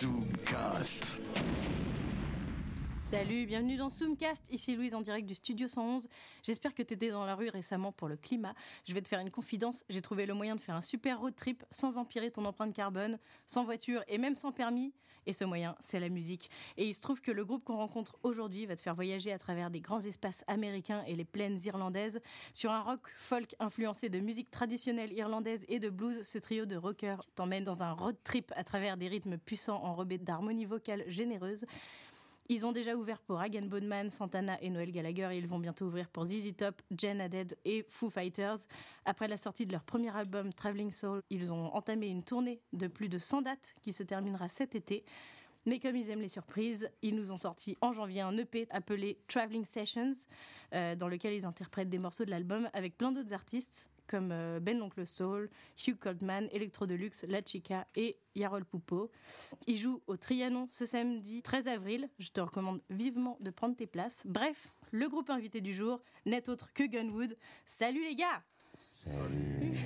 Zoomcast. Salut, bienvenue dans Zoomcast. Ici Louise en direct du studio 111. J'espère que tu étais dans la rue récemment pour le climat. Je vais te faire une confidence. J'ai trouvé le moyen de faire un super road trip sans empirer ton empreinte carbone, sans voiture et même sans permis. Et ce moyen, c'est la musique. Et il se trouve que le groupe qu'on rencontre aujourd'hui va te faire voyager à travers des grands espaces américains et les plaines irlandaises. Sur un rock folk influencé de musique traditionnelle irlandaise et de blues, ce trio de rockers t'emmène dans un road trip à travers des rythmes puissants enrobés d'harmonie vocale généreuse. Ils ont déjà ouvert pour Hagen Bonman, Santana et Noël Gallagher et ils vont bientôt ouvrir pour ZZ Top, Jen Haddad et Foo Fighters. Après la sortie de leur premier album Traveling Soul, ils ont entamé une tournée de plus de 100 dates qui se terminera cet été. Mais comme ils aiment les surprises, ils nous ont sorti en janvier un EP appelé Traveling Sessions, euh, dans lequel ils interprètent des morceaux de l'album avec plein d'autres artistes comme euh, Ben l'Oncle Soul, Hugh Goldman, Electro Deluxe, La Chica et Yarol Poupeau. Ils jouent au Trianon ce samedi 13 avril. Je te recommande vivement de prendre tes places. Bref, le groupe invité du jour n'est autre que Gunwood. Salut les gars Salut.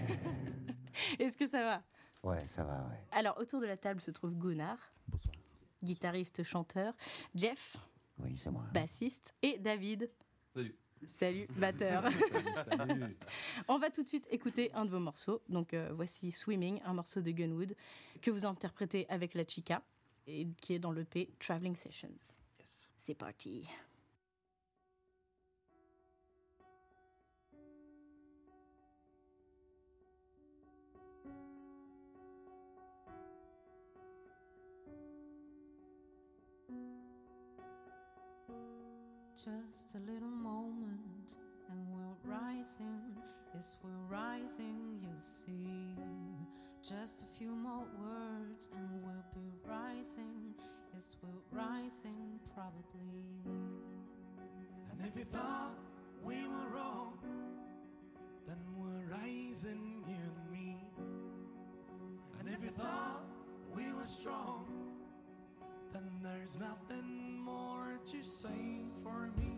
Est-ce que ça va? Ouais, ça va, ouais. Alors, autour de la table se trouve Gunnar, Bonsoir. guitariste, chanteur, Jeff, Oui, c'est moi. bassiste, et David. Salut. Salut, batteur. Salut. On va tout de suite écouter un de vos morceaux. Donc euh, voici Swimming, un morceau de Gunwood que vous interprétez avec la chica et qui est dans l'EP Traveling Sessions. Yes. C'est parti. Just a little moment, and we're rising. Yes, we're rising, you see. Just a few more words, and we'll be rising. Yes, we're rising, probably. And if you thought we were wrong, then we're rising, you and me. And if you thought we were strong, then there's nothing more to say for me.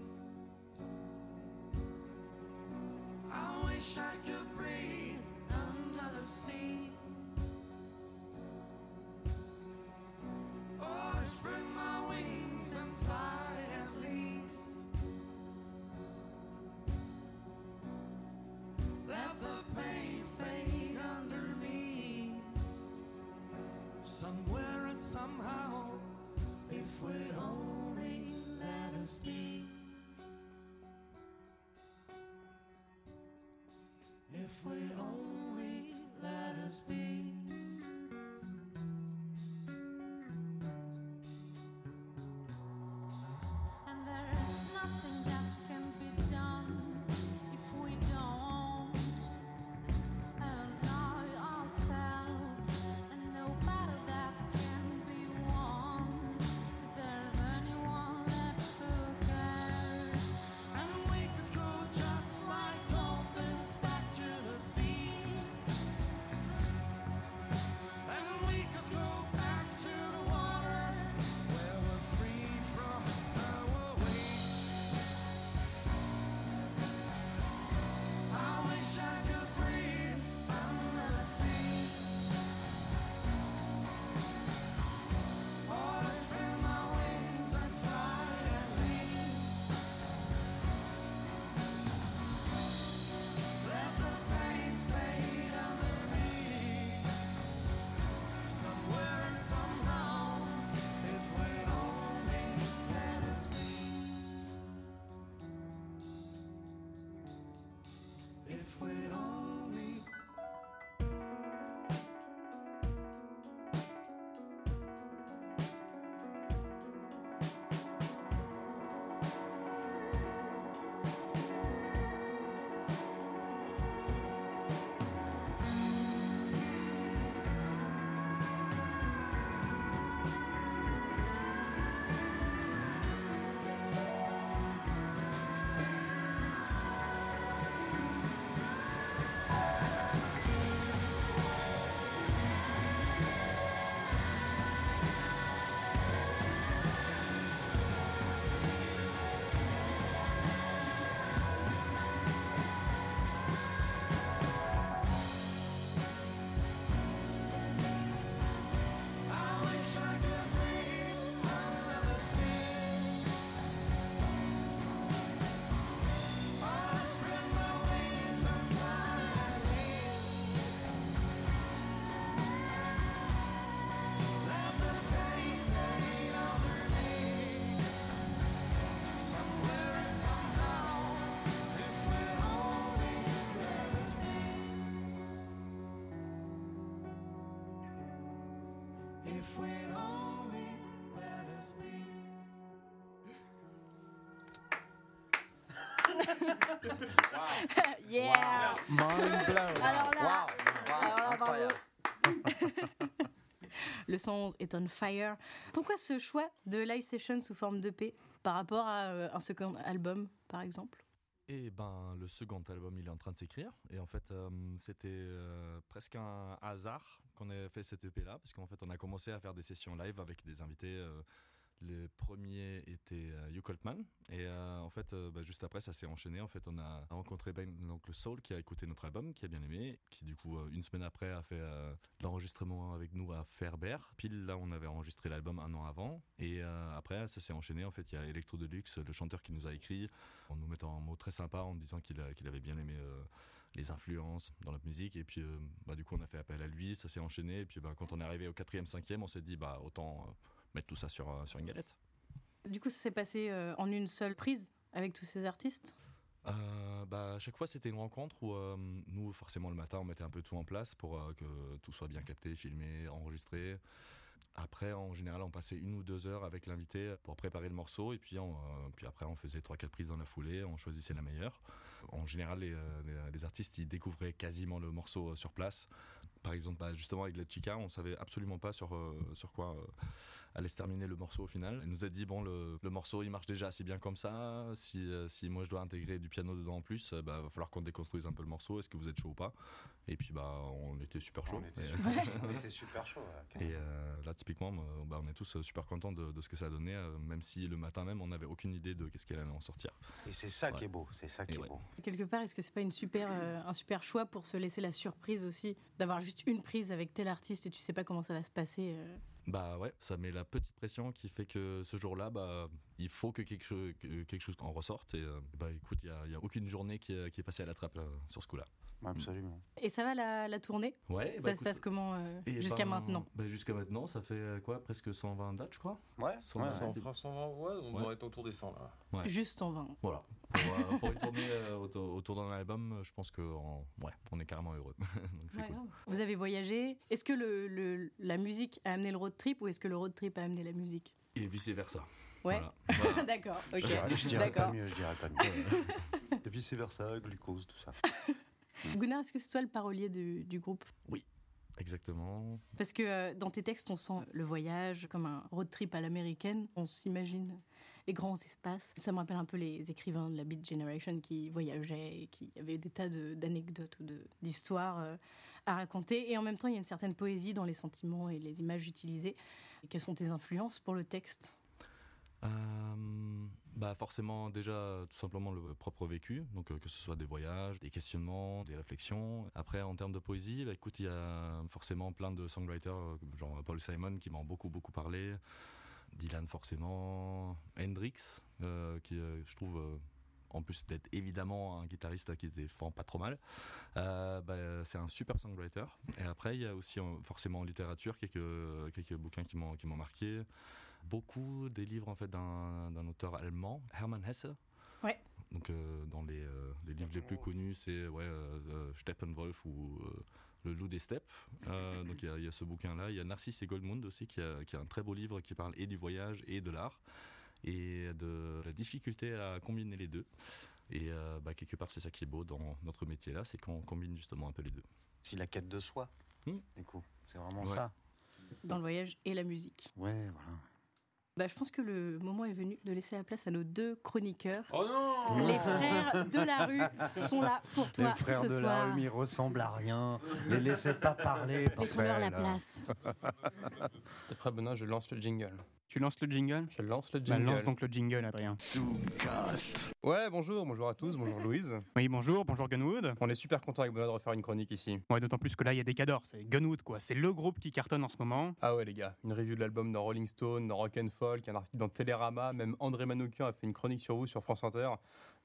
I wish I could breathe another sea. Let us be. And there's nothing yeah Mind blown. Alors là- Waouh, waouh, alors là, bravo. incroyable. Le 111 est on fire. Pourquoi ce choix de live session sous forme d'EP par rapport à euh, un second album, par exemple? Et ben, le second album, il est en train de s'écrire. Et en fait, euh, c'était euh, presque un hasard qu'on ait fait cette EP là, parce qu'en fait, on a commencé à faire des sessions live avec des invités. Le premier était euh, Hugh Coltman, et euh, en fait, euh, bah, juste après, ça s'est enchaîné. En fait, on a rencontré Ben, donc le Soul, qui a écouté notre album, qui a bien aimé, qui du coup, euh, une semaine après, a fait l'enregistrement avec nous à Ferber. Pile là, on avait enregistré l'album un an avant, et après, ça s'est enchaîné. En fait, il y a Electro Deluxe, le chanteur qui nous a écrit, en nous mettant un mot très sympa, en disant qu'il avait bien aimé les influences dans notre musique. Et puis, bah, du coup, on a fait appel à lui, ça s'est enchaîné. Et puis, bah, quand on est arrivé au quatrième, cinquième, on s'est dit, bah, autant mettre tout ça sur, euh, sur une galette. Du coup, ça s'est passé euh, en une seule prise avec tous ces artistes? Euh, bah, à chaque fois, c'était une rencontre où euh, nous, forcément, le matin, on mettait un peu tout en place pour euh, que tout soit bien capté, filmé, enregistré. Après, en général, on passait une ou deux heures avec l'invité pour préparer le morceau. Et puis, on, puis après, on faisait trois, quatre prises dans la foulée. On choisissait la meilleure. En général, les, les- les artistes, ils découvraient quasiment le morceau sur place. Par exemple, bah, justement, avec la Chica, on savait absolument pas sur, sur quoi allait se terminer le morceau au final. Elle nous a dit, bon, le, le morceau, il marche déjà assez bien comme ça. Si, euh, si moi, je dois intégrer du piano dedans en plus, euh, bah, va falloir qu'on déconstruise un peu le morceau. Est-ce que vous êtes chaud ou pas? Et puis, bah, on était super chaud. On était Et- super chaud. On était super chaud. ouais, et euh, là, typiquement, bah, on est tous super contents de, de ce que ça a donné, même si le matin même, on n'avait aucune idée de qu'est-ce qu'elle allait en sortir. Et c'est ça qui est beau. C'est ça qui Et est ouais. beau. Quelque part, est-ce que c'est pas une super, euh, un super choix pour se laisser la surprise aussi d'avoir juste une prise avec tel artiste et tu sais pas comment ça va se passer euh. Bah ouais, ça met la petite pression qui fait que ce jour-là, bah, il faut que quelque, chose que quelque chose en ressorte. Et euh, bah écoute, il n'y a, aucune journée qui, est- qui est passée à la trappe euh, sur ce coup-là. Absolument. Et ça va la, la tournée? Ouais, Ça bah, se écoute, passe comment euh, eh jusqu'à ben, maintenant? bah, Jusqu'à maintenant, ça fait euh, quoi Presque 120 dates, je crois? Ouais. Sans- ouais, sans- ouais. On fera 120, ouais, on Ouais. doit être autour des 100 là. ouais. Juste en 20. Voilà. Pour, euh, pour une tournée euh, autour, autour d'un album, je pense qu'on ouais, on est carrément heureux. Donc Ouais, cool. Vous avez voyagé. Est-ce que le, le- la musique a amené le road trip ou est-ce que le road trip a amené la musique? Et vice versa. Ouais. Voilà. D'accord. ok. Je dirais, je dirais pas D'accord. mieux. Je dirais pas mieux. Et vice versa, glucose, tout ça. Gunnar, est-ce que c'est toi le parolier du, du groupe? Exactement. Parce que euh, dans tes textes, on sent le voyage comme un road trip à l'américaine. On s'imagine les grands espaces. Ça me rappelle un peu les écrivains de la Beat Generation qui voyageaient et qui avaient des tas de- d'anecdotes ou de- d'histoires euh, à raconter. Et en même temps, il y a une certaine poésie dans les sentiments et les images utilisées. Et quelles sont tes influences pour le texte? Euh, bah forcément déjà tout simplement le propre vécu, donc euh, que ce soit des voyages, des questionnements, des réflexions. Après en termes de poésie, bah, écoute il y a forcément plein de songwriters euh, genre Paul Simon qui m'ont beaucoup beaucoup parlé, Dylan forcément, Hendrix euh, qui je trouve en plus d'être évidemment un guitariste qui se défend pas trop mal, bah, c'est un super songwriter. Et après il y a aussi forcément en littérature quelques quelques bouquins qui m'ont marqué beaucoup des livres en fait d'un d'un auteur allemand, Hermann Hesse. Ouais. Donc euh, dans les, euh, les livres les plus connus, c'est ouais, euh, Steppenwolf ou euh, Le Loup des Steppes. Euh, donc il y a- il y, a ce bouquin-là. Il y a Narcisse et Goldmund aussi, qui a, qui a un très beau livre qui parle et du voyage et de l'art et de la difficulté à combiner les deux. Et euh, bah, quelque part, c'est ça qui est beau dans notre métier là, c'est qu'on combine justement un peu les deux. C'est la quête de soi. Hmm. Du coup, c'est vraiment Ouais. ça. dans le voyage et la musique Ouais, voilà. Bah, Je pense que le moment est venu de laisser la place à nos deux chroniqueurs. Oh non Les frères de la rue sont là pour toi Les frères ce de la soir. rue, ils ressemblent à rien. Les laissez pas parler. Laissons-leur la place. T'es prêt, Benoît? Je lance le jingle. Tu lances le jingle? Je lance le Bah, jingle. lance donc le jingle, Adrien. Ouais, bonjour, bonjour à tous, bonjour Louise. Oui, bonjour, bonjour Gunwood. On est super content avec Benoît de refaire une chronique ici. Ouais, d'autant plus que là, il y a des cadors. C'est Gunwood, quoi. C'est le groupe qui cartonne en ce moment. Ah ouais les gars, une review de l'album dans Rolling Stone, dans Rock and Folk, un article dans Télérama, même André Manoukian a fait une chronique sur vous sur France Inter.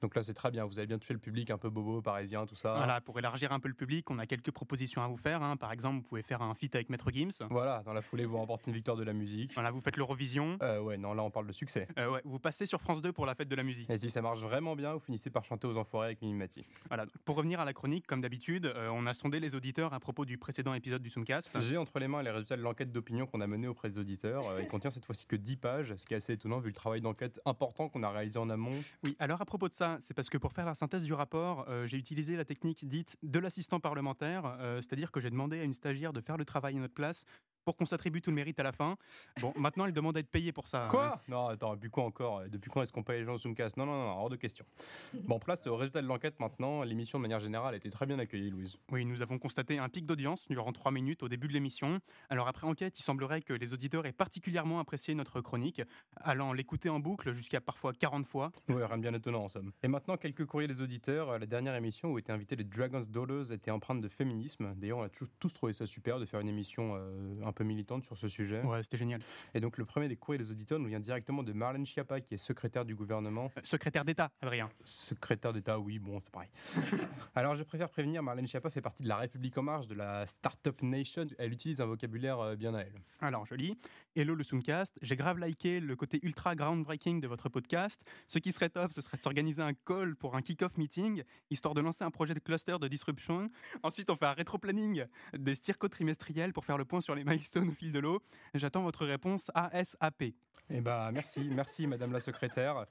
Donc là, c'est très bien. Vous avez bien tué le public un peu bobo, parisien, tout ça. Voilà, pour élargir un peu le public, on a quelques propositions à vous faire. hein. Par exemple, vous pouvez faire un feat avec Maître Gims. Voilà, dans la foulée, vous remportez une victoire de la musique. Voilà, vous faites l'Eurovision. Euh, ouais, non, là, on parle de succès. Euh, ouais, vous passez sur France 2 pour la fête de la musique. Et si ça marche vraiment bien, vous finissez par chanter aux enfoirés avec Mimimati. Voilà. Pour revenir à la chronique, comme d'habitude, euh, on a sondé les auditeurs à propos du précédent épisode du Zoomcast. J'ai entre les mains les résultats de l'enquête d'opinion qu'on a menée auprès des auditeurs. Euh, il contient cette fois-ci que 10 pages, ce qui est assez étonnant vu le travail d'enquête important qu'on a réalisé en amont. Oui, alors à propos de ça, c'est parce que pour faire la synthèse du rapport, euh, j'ai utilisé la technique dite de l'assistant parlementaire, euh, c'est-à-dire que j'ai demandé à une stagiaire de faire le travail à notre place pour qu'on s'attribue tout le mérite à la fin. Bon, maintenant elle demande à être payée pour ça. Quoi? Non, attends, depuis quand encore? Depuis quand est-ce qu'on paye les gens au Zoomcast Non, non, non, hors de question. Bon, place au résultat de l'enquête maintenant. L'émission, de manière générale, a été très bien accueillie, Louise. Oui, nous avons constaté un pic d'audience durant 3 minutes au début de l'émission. Alors après enquête, il semblerait que les auditeurs aient particulièrement apprécié notre chronique, allant l'écouter en boucle jusqu'à parfois 40 fois. Ouais, rien de bien étonnant en somme. Et maintenant, quelques courriers des auditeurs. La dernière émission où étaient invités les Dragon's Daughters était empreinte de féminisme. D'ailleurs, on a tous- tous trouvé ça super de faire une émission euh, un peu militante sur ce sujet. Ouais, c'était génial. Et donc, le premier des courriers des auditeurs nous vient directement de Marlène Schiappa, qui est secrétaire du gouvernement. Euh, secrétaire d'État, Adrien. Secrétaire d'État, oui, bon, c'est pareil. Alors, je préfère prévenir, Marlène Schiappa fait partie de la République En Marche, de la Startup Nation. Elle utilise un vocabulaire euh, bien à elle. Alors, je lis. Hello le Zoomcast, j'ai grave liké le côté ultra groundbreaking de votre podcast. Ce qui serait top, ce serait de s'organiser un call pour un kick-off meeting, histoire de lancer un projet de cluster de disruption. Ensuite, on fait un rétro-planning des stircos trimestriels pour faire le point sur les milestones au fil de l'eau. J'attends votre réponse ASAP. Eh bah, merci, merci Madame la secrétaire.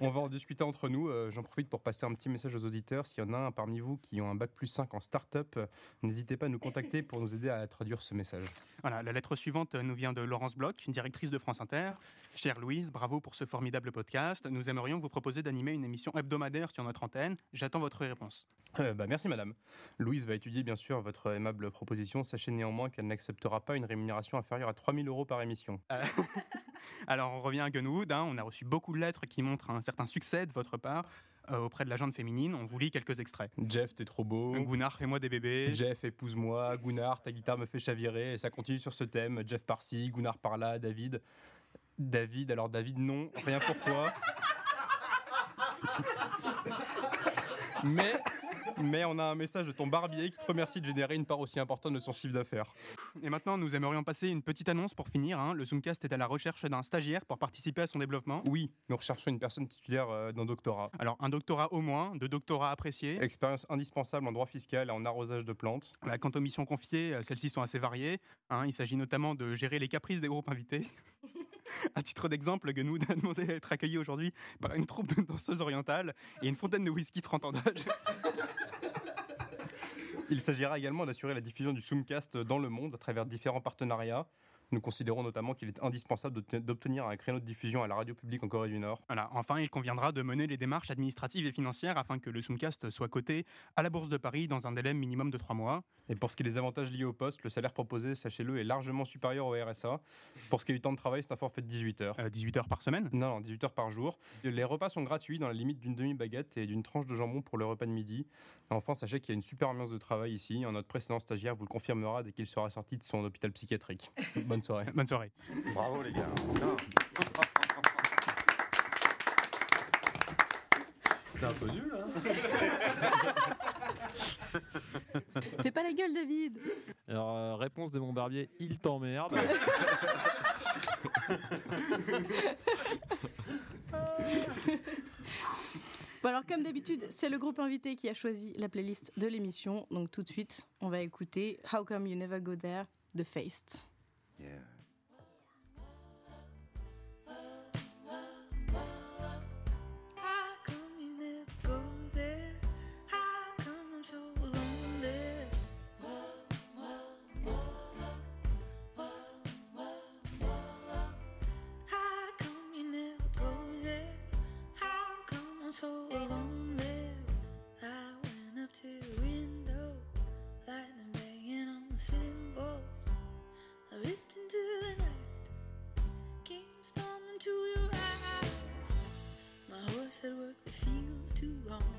On va en discuter entre nous. Euh, J'en profite pour passer un petit message aux auditeurs. S'il y en a un parmi vous qui ont un bac plus 5 en start-up, euh, n'hésitez pas à nous contacter pour nous aider à traduire ce message. Voilà, la lettre suivante nous vient de Laurence Bloch, directrice de France Inter. Chère Louise, bravo pour ce formidable podcast. Nous aimerions vous proposer d'animer une émission hebdomadaire sur notre antenne. J'attends votre réponse. Euh, bah, merci Madame. Louise va étudier bien sûr votre aimable proposition. Sachez néanmoins qu'elle n'acceptera pas une rémunération inférieure à 3000 euros par émission. Euh, Alors, on revient à Gunwood. hein. On a reçu beaucoup de lettres qui montrent un certain succès de votre part euh, auprès de la gente féminine. On vous lit quelques extraits. Jeff, t'es trop beau. Gunnar, fais-moi des bébés. Jeff, épouse-moi. Gunnar, ta guitare me fait chavirer. Et ça continue sur ce thème. Jeff par-ci, Gunnar par-là, David. David, alors David, non, rien pour toi. Mais, mais on a un message de ton barbier qui te remercie de générer une part aussi importante de son chiffre d'affaires. Et maintenant, nous aimerions passer une petite annonce pour finir. hein. Le Zoomcast est à la recherche d'un stagiaire pour participer à son développement. Oui, nous recherchons une personne titulaire euh, d'un doctorat. Alors, un doctorat au moins, deux doctorats appréciés. Expérience indispensable en droit fiscal et en arrosage de plantes. Voilà, quant aux missions confiées, euh, celles-ci sont assez variées. hein. Il s'agit notamment de gérer les caprices des groupes invités. À titre d'exemple, Gunwood a demandé à être accueilli aujourd'hui par une troupe de danseuses orientales et une fontaine de whisky 30 ans d'âge. Il s'agira également d'assurer la diffusion du Zoomcast dans le monde à travers différents partenariats. Nous considérons notamment qu'il est indispensable d'obte- d'obtenir un créneau de diffusion à la radio publique en Corée du Nord. Voilà. Enfin, il conviendra de mener les démarches administratives et financières afin que le Zoomcast soit coté à la Bourse de Paris dans un délai minimum de 3 mois. Et pour ce qui est des avantages liés au poste, le salaire proposé, sachez-le, est largement supérieur au RSA. Pour ce qui est du temps de travail, c'est un forfait de 18 heures. 18 heures par semaine? Non, non, 18 heures par jour. Les repas sont gratuits dans la limite d'une demi-baguette et d'une tranche de jambon pour le repas de midi. Enfin, sachez qu'il y a une super ambiance de travail ici. Un Notre précédent stagiaire vous le confirmera dès qu'il sera sorti de son hôpital psychiatrique. Bonne soirée. Bonne soirée. Bravo les gars. C'était un peu nul, hein Fais pas la gueule, David Alors, euh, réponse de mon barbier, il t'emmerde. Alors comme d'habitude, c'est le groupe invité qui a choisi la playlist de l'émission. Donc tout de suite, on va écouter How Come You Never Go There de Faced. How come alone there. I went up to the window, lightning banging on the cymbals. I looked into the night, came storming to your eyes. My horse had worked the fields too long.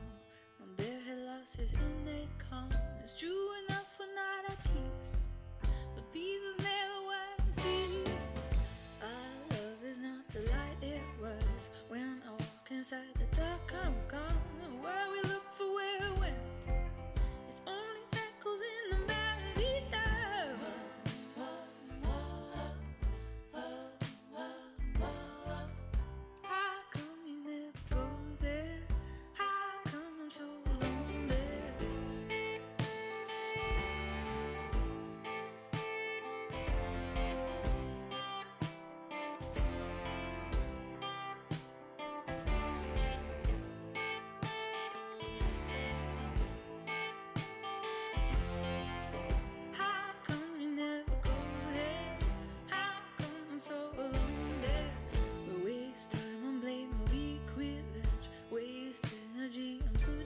My bear had lost his innate calm. It's true enough for not at peace, but peace is never what it seems. Our love is not the light it was when I walk inside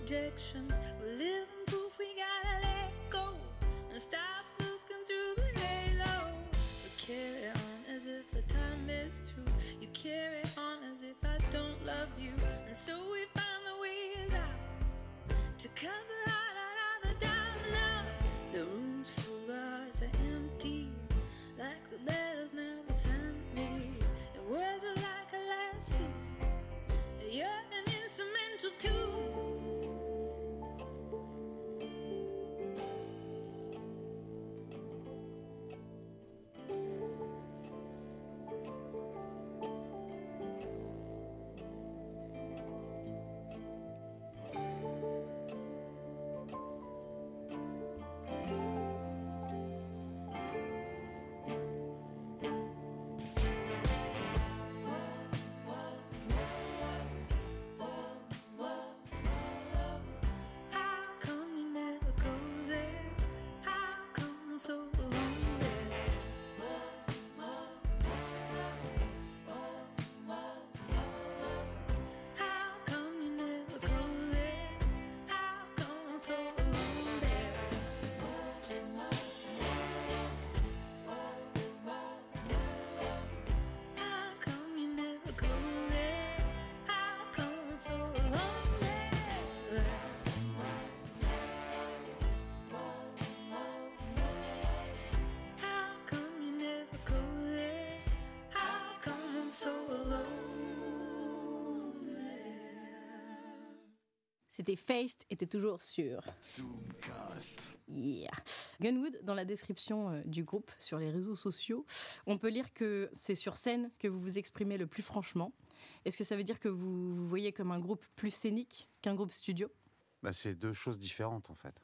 projections. C'était Faced, était toujours sur Yeah. Gunwood, dans la description euh, du groupe sur les réseaux sociaux, on peut lire que c'est sur scène que vous vous exprimez le plus franchement. Est-ce que ça veut dire que vous vous voyez comme un groupe plus scénique qu'un groupe studio? Bah, c'est deux choses différentes en fait.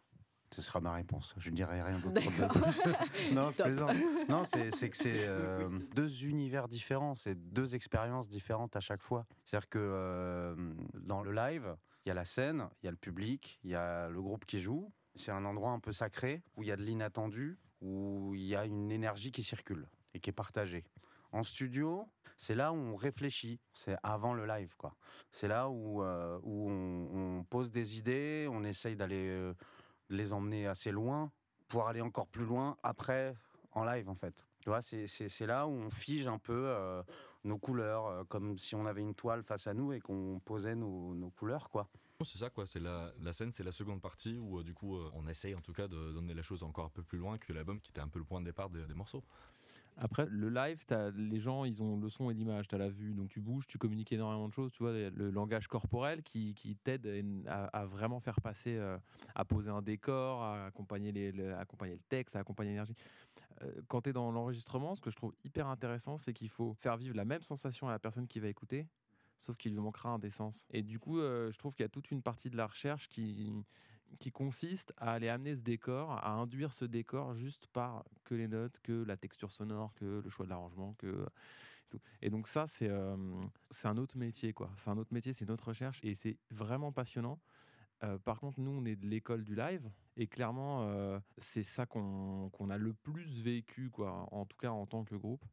Ce sera ma réponse. Je ne dirai rien d'autre de D'accord. plus. non, je Stop. plaisante. Non, c'est c'est que c'est euh, deux univers différents, c'est deux expériences différentes à chaque fois. C'est-à-dire que euh, dans le live, il y a la scène, il y a le public, il y a le groupe qui joue. C'est un endroit un peu sacré où il y a de l'inattendu, où il y a une énergie qui circule et qui est partagée. En studio, c'est là où on réfléchit, c'est avant le live, quoi. C'est là où, euh, où on, pose des idées, on essaye d'aller euh, les emmener assez loin, pour aller encore plus loin après en live, en fait. Tu vois, c'est là où on fige un peu euh, nos couleurs, euh, comme si on avait une toile face à nous et qu'on posait nos, nos couleurs, quoi. C'est ça quoi, c'est la, la scène, c'est la seconde partie où euh, du coup euh, on essaye en tout cas de donner la chose encore un peu plus loin que l'album qui était un peu le point de départ des, des morceaux. Après, le live, t'as- les gens, ils ont le son et l'image, tu as la vue, donc tu bouges, tu communiques énormément de choses, tu vois, le langage corporel qui, qui t'aide à, à vraiment faire passer, euh, à poser un décor, à accompagner, les, le, à accompagner le texte, à accompagner l'énergie. Euh, quand tu es dans l'enregistrement, ce que je trouve hyper intéressant, c'est qu'il faut faire vivre la même sensation à la personne qui va écouter, sauf qu'il lui manquera un des sens. Et du coup, euh, je trouve qu'il y a toute une partie de la recherche qui, consiste à aller amener ce décor, à induire ce décor juste par que les notes, que la texture sonore, que le choix de l'arrangement, que. Et donc ça, c'est euh, c'est un autre métier, quoi. C'est un autre métier, c'est une autre recherche, et c'est vraiment passionnant. Par contre, nous, on est de l'école du live, et clairement, euh, c'est ça qu'on a le plus vécu, quoi. En tout cas, en tant que groupe.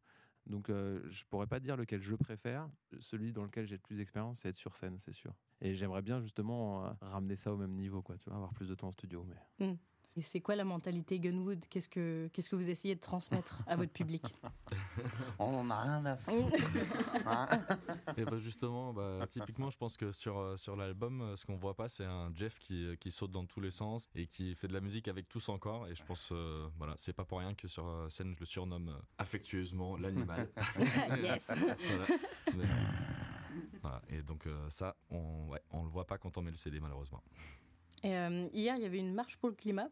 Donc, euh, je pourrais pas dire lequel je préfère. Celui dans lequel j'ai le plus d'expérience, c'est être sur scène, c'est sûr. Et j'aimerais bien justement euh, ramener ça au même niveau, quoi. Tu vois, avoir plus de temps en studio, mais. Hmm. Et c'est quoi la mentalité Gunwood? Qu'est-ce que qu'est-ce que vous essayez de transmettre à votre public? On n'en a rien à foutre. Hein? Et bah justement, bah, typiquement, je pense que sur, euh, sur l'album, euh, ce qu'on voit pas, c'est un Jeff qui, euh, qui saute dans tous les sens et qui fait de la musique avec tout son corps. Et je pense, euh, voilà, c'est pas pour rien que sur scène, je le surnomme affectueusement l'animal. Yes. Voilà. Mais, voilà. Et donc, euh, ça, on, ouais, on le voit pas quand on met le CD, malheureusement. Et, euh, hier, il y avait une marche pour le climat.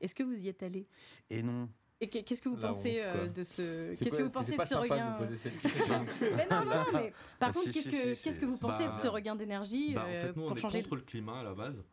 Est-ce que vous y êtes allé? Et non. Et que- qu'est-ce que vous La pensez honte, euh, de ce C'est Qu'est-ce quoi- que vous c'est pensez de pas ce regain me poser cette question. Mais non, non, non, mais par Ah, contre, si, qu'est-ce si, que si, qu'est-ce que vous pensez Bah, de ce regain d'énergie Bah, en euh, fait, nous, on pour est changer contre le climat à la base.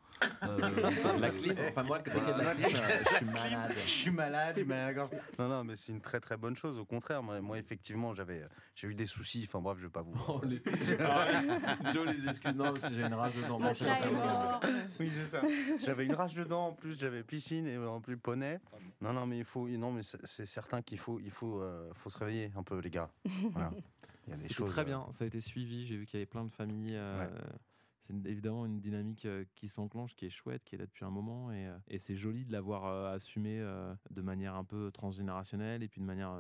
Euh, La clim, enfin moi, dès qu'il y a de la clim, euh, je suis malade. Je suis gorge. Non, non, mais c'est une très très bonne chose. Au contraire, moi, moi, effectivement, j'avais, j'ai eu des soucis. Enfin bref, je vais pas vous. Oh, les... Ah, Joe, les excuses, non, parce que j'ai une rage de dents. Mon chat est mort. Oui, c'est ça. J'avais une rage dedans en plus, j'avais piscine et en plus poney. Non, non, mais il faut, non, mais c'est certain qu'il faut, il faut, euh, faut se réveiller un peu, les gars. Voilà. Il y a des C'était choses. très euh, bien, ça a été suivi. J'ai vu qu'il y avait plein de familles. euh, c'est évidemment une dynamique euh, qui s'enclenche, qui est chouette, qui est là depuis un moment, et, euh, et c'est joli de l'avoir euh, assumé de manière un peu transgénérationnelle et puis de manière,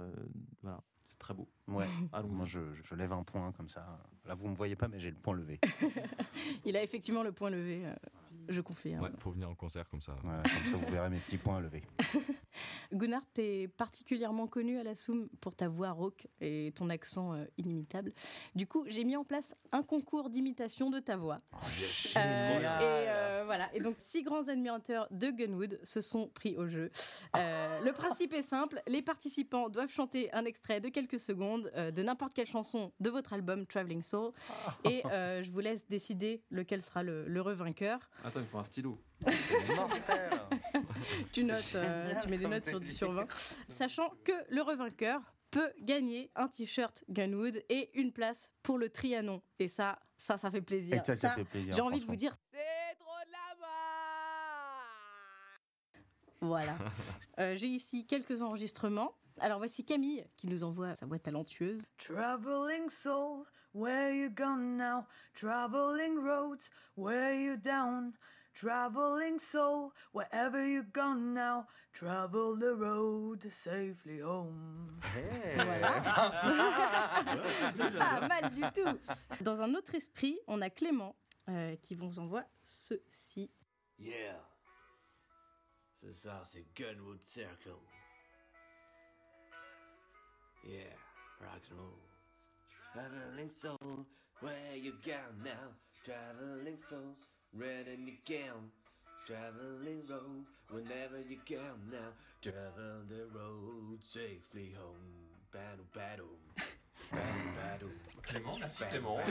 voilà, c'est très beau. Ouais. Allons-y. Moi, je, je lève un point comme ça. Là, vous me voyez pas, mais j'ai le point levé. Il a effectivement le point levé, euh, je confirme. Ouais, faut venir en concert comme ça. Voilà, comme ça, vous verrez mes petits points levés. Gunnar, t'es particulièrement connu à la Soum pour ta voix rauque et ton accent euh, inimitable. Du coup, j'ai mis en place un concours d'imitation de ta voix. Euh, et euh, voilà. Et donc, six grands admirateurs de Gunwood se sont pris au jeu. Euh, le principe est simple les participants doivent chanter un extrait de quelques secondes euh, de n'importe quelle chanson de votre album Traveling Soul. Et euh, je vous laisse décider lequel sera le, l'heureux vainqueur. Attends, il me faut un stylo. Tu notes, euh, tu mets des notes sur 10 sur 20. Sachant que le revainqueur peut gagner un t-shirt Gunwood et une place pour le Trianon. Et ça, ça, ça fait plaisir. Et ça, ça Ça, fait plaisir, J'ai envie de vous dire, c'est trop de la Voilà. Euh, J'ai ici quelques enregistrements. Alors voici Camille qui nous envoie sa voix talentueuse. Traveling soul, where you gone now? Traveling roads, where you down? Traveling soul, wherever you gone now? Travel the road safely home. Voilà. Pas mal du tout. Dans un autre esprit, on a Clément euh, qui vous envoie ceci. Yeah. C'est ça, c'est Gunwood Circle. Yeah, rock and roll. Traveling soul, where you gone now? Traveling soul, red in your gown. Traveling road, whenever you can now. Travel the road safely home. Battle, battle. Battle, battle. Clément, merci Clément.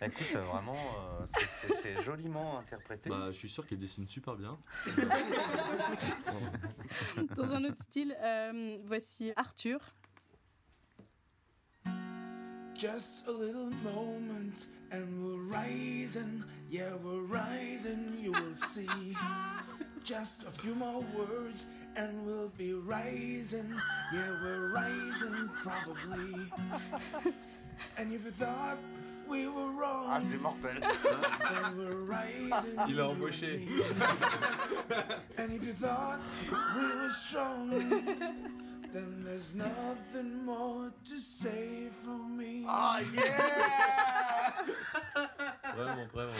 Écoute, vraiment, euh, c'est- c'est c'est joliment interprété. Bah, je suis sûr qu'il dessine super bien. Dans un autre style, euh, voici Arthur. Just a little moment and we're rising, yeah, we're rising, you will see. Just a few more words and we'll be rising, yeah, we're rising probably. And if you thought we were wrong, Ah, c'est mortel. then we're rising. Il a you embauché. and me. And if you thought we were strong, then there's nothing more to say from me. Ah, Vraiment, vraiment.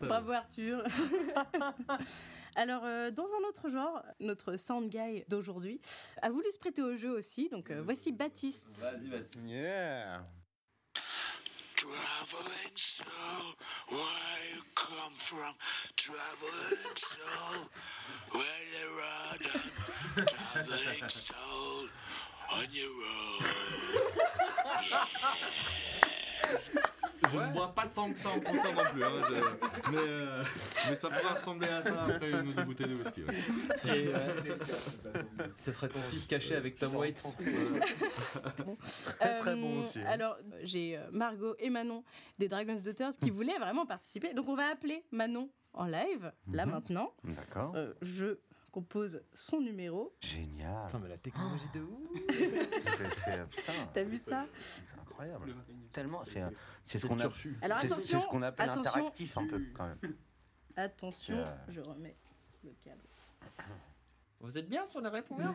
Bravo Arthur. Alors, euh, dans un autre genre, notre sound guy d'aujourd'hui a voulu se prêter au jeu aussi. Donc, euh, voici Baptiste. Vas-y, Baptiste. Yeah. Traveling soul, where you come from? Traveling soul, where you run? Traveling soul, on your road. Je ne vois pas tant que ça en concert non plus. hein, je- mais, euh, mais ça pourrait ressembler à ça après une ou deux bouteilles de whisky. ouais. Et, euh, ce serait ton fils caché avec Tom Waits. Très, très bon aussi, hein. Alors, euh, j'ai euh, Margot et Manon des Dragons Daughters qui voulaient vraiment participer. Donc, on va appeler Manon en live, là Mhm. maintenant. D'accord. Euh, je compose son numéro. Génial. mais la technologie de ouf. C'est- putain, T'as vu ça? Incroyable. Tellement, c'est c'est ce C'est qu'on le a. turfu. Alors, c'est- attention, ce qu'on appelle attention. interactif un peu quand même. Attention, Euh. je remets le câble. Vous êtes bien sur de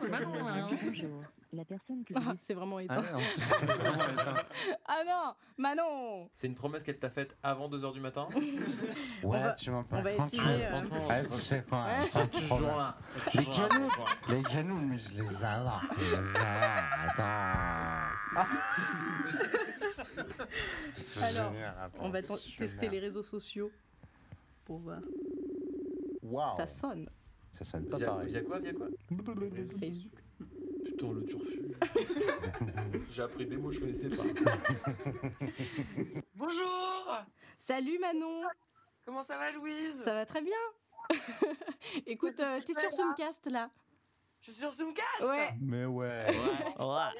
Manon hein Bonjour. La personne que Ah, c'est vraiment Ah, éteint. éteint. Ah non, Manon C'est une promesse qu'elle t'a faite avant 2h du matin Ouais, va- tu m'en On parles. va Franchement, essayer. euh, Ah. Ouais. c'est toujours là. Les canons, les canons, mais je les. Attends. C'est Alors, génial, On va tester les réseaux sociaux pour voir. Waouh. Ça sonne. Ça sonne pas Via, pareil. via quoi Via quoi Facebook. Putain, le turfu. J'ai appris des mots que je connaissais pas. Bonjour Salut Manon Comment ça va Louise? Ça va très bien Écoute, euh, t'es sur Zoomcast là Je suis sur Zoomcast Ouais Mais ouais.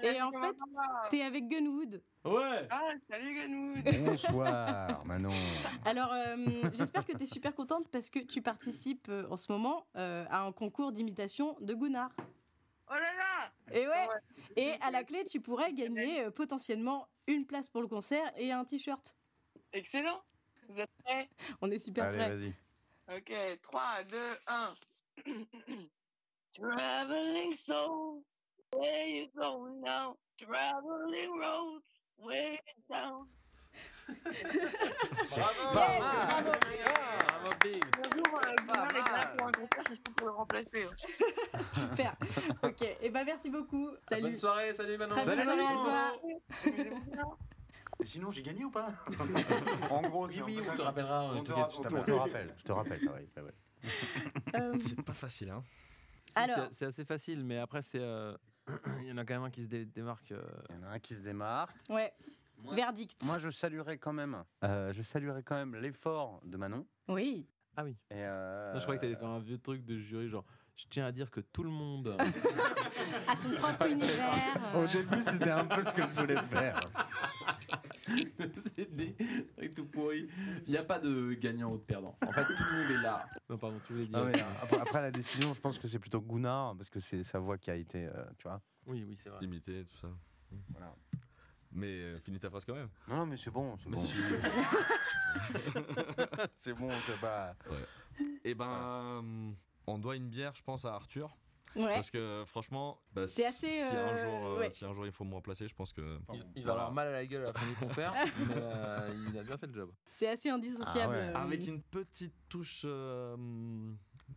Et en fait, t'es avec Gunwood. Ouais Ah, salut Ganwood Bonsoir, Manon. Alors, euh, j'espère que t'es super contente parce que tu participes euh, en ce moment euh, à un concours d'imitation de Gunnar. Oh là là Et ouais Et à la clé, tu pourrais gagner euh, potentiellement une place pour le concert et un t-shirt. Excellent. Vous êtes prêts? On est super Allez, prêts. vas-y. Ok, 3, 2, 1. Traveling soul, where you going now? Traveling roads, way down. Bravo Yes, Ah, bravo. Bravo, Big Bonjour, euh, Bouin, les gars, pour un concert, suis pour le remplacer. hein. Super. Ok. Et ben merci beaucoup. Salut. Bonne soirée, salut Manon Très bonne soirée à toi. Et sinon, j'ai gagné ou pas? En gros, Oui, c'est oui, on ça. te rappellera. euh, On te on rappelle, je te rappelle. ouais. Euh, C'est pas facile, hein. Alors. c'est- assez facile, mais après, c'est. euh, Il y en a quand même un qui se dé- démarque. euh, Il y en a un qui se démarque. ouais. Verdict. Moi, je saluerai quand même, euh, je saluerai quand même l'effort de Manon. Oui. Ah oui. Et euh, Non, je croyais que t'allais faire un vieux truc de jury, genre. Je tiens à dire que tout le monde. À son propre univers. Au début, c'était un peu ce que je voulais faire. c'est des trucs tout pourri. Il n'y a pas de gagnant ou de perdant. En fait, tout le monde est là. Non, pardon, tu voulais dire. Ah ouais, après, après, la décision, je pense que c'est plutôt Gunnar, parce que c'est sa voix qui a été, euh, tu vois. Oui, oui, c'est vrai. Limité, tout ça. Voilà. Mais euh, finis ta phrase quand même. Non, non, mais c'est bon, c'est bon. C'est bon, c'est pas. Eh ben, euh, on doit une bière, je pense, à Arthur. Ouais. Parce que franchement, bah, C'est si- assez, Si, un euh, jour, euh, ouais. si un jour il faut me remplacer, je pense que. Il, il va avoir mal à la gueule à la fin du concert, mais euh, il a bien fait le job. C'est assez indissociable. Ah ouais. euh, Avec une petite touche, euh,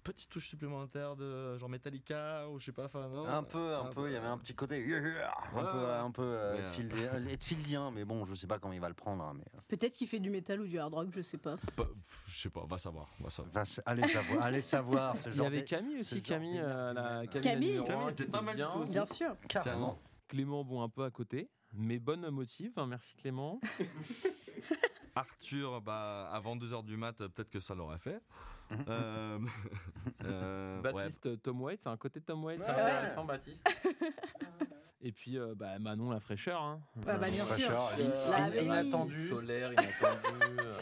petite touche supplémentaire de genre Metallica ou je sais pas, enfin non. Un peu, un peu, il y avait un petit côté. yeah, un Ouais, peu, ouais. un peu euh, Mais, euh, mais bon, je sais pas comment il va le prendre. hein, mais... Peut-être qu'il fait du métal ou du hard rock, je sais pas. Je sais pas, va savoir, va savoir. Va allez savoir, allez savoir ce Il y genre avait Camille aussi, genre Camille, euh, la, Camille, Camille était pas mal bien tout aussi. Bien sûr. Carrément. Clément, bon, un peu à côté, mais bonne motive. hein, merci Clément. Arthur, bah, avant 2h du mat, peut-être que ça l'aurait fait. Euh, euh, ouais. Baptiste Tom Waits, c'est un côté Tom Waits, c'est Ouais. intéressant, Baptiste. Et puis euh, bah, Manon la fraîcheur. Hein. Ah bah, bien sûr. Fraîcheur, La in- veille. inattendu. Solaire, inattendu. euh.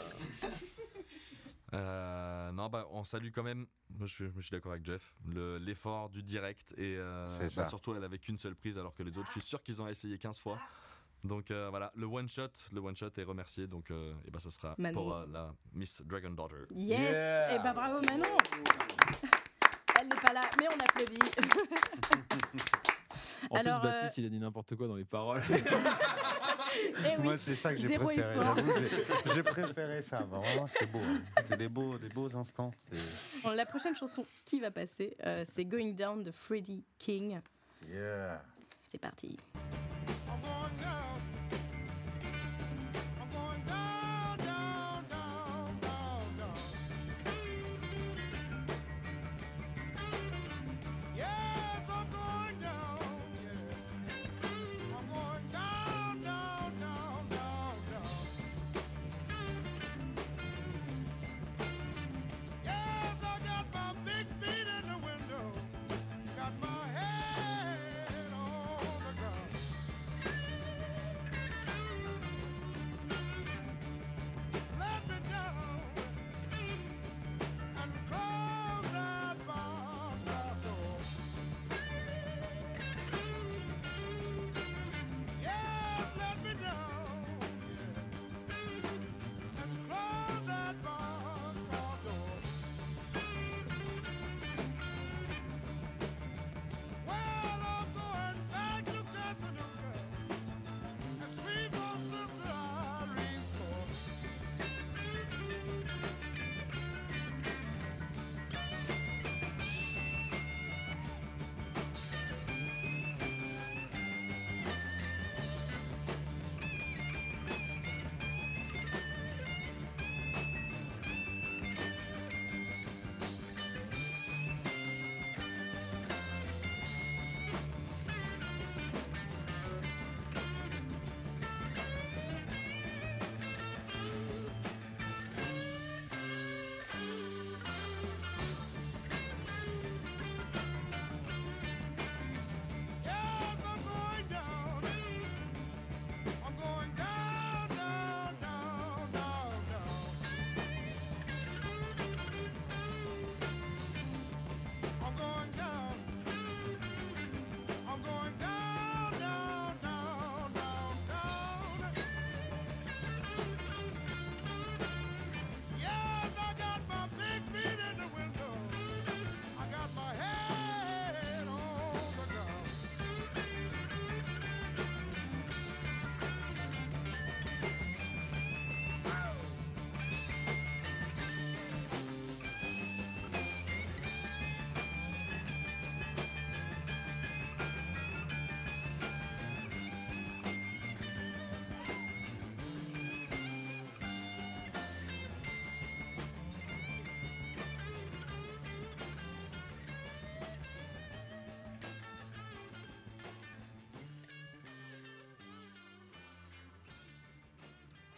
Euh, non, bah, on salue quand même. Moi, je, suis- je suis d'accord avec Jeff. le- L'effort du direct et euh, C'est bah, ça. surtout elle avait qu'une seule prise alors que les autres, je suis sûr qu'ils ont essayé 15 fois. Donc euh, voilà, le one shot, le one shot est remercié. Donc euh, et bah, ça sera Manon. pour euh, la Miss Dragon Daughter. Yes Yeah. Et bah bravo Manon Elle n'est pas là, mais on applaudit. En Alors, plus, euh, Baptiste, il a dit n'importe quoi dans les paroles. Eh oui. Moi, c'est ça que j'ai préféré. j'ai- préféré ça. Vraiment, c'était beau. hein. C'était des beaux, des beaux instants. Bon, la prochaine chanson qui va passer, euh, c'est Going Down de Freddie King. Yeah. C'est parti. I'm going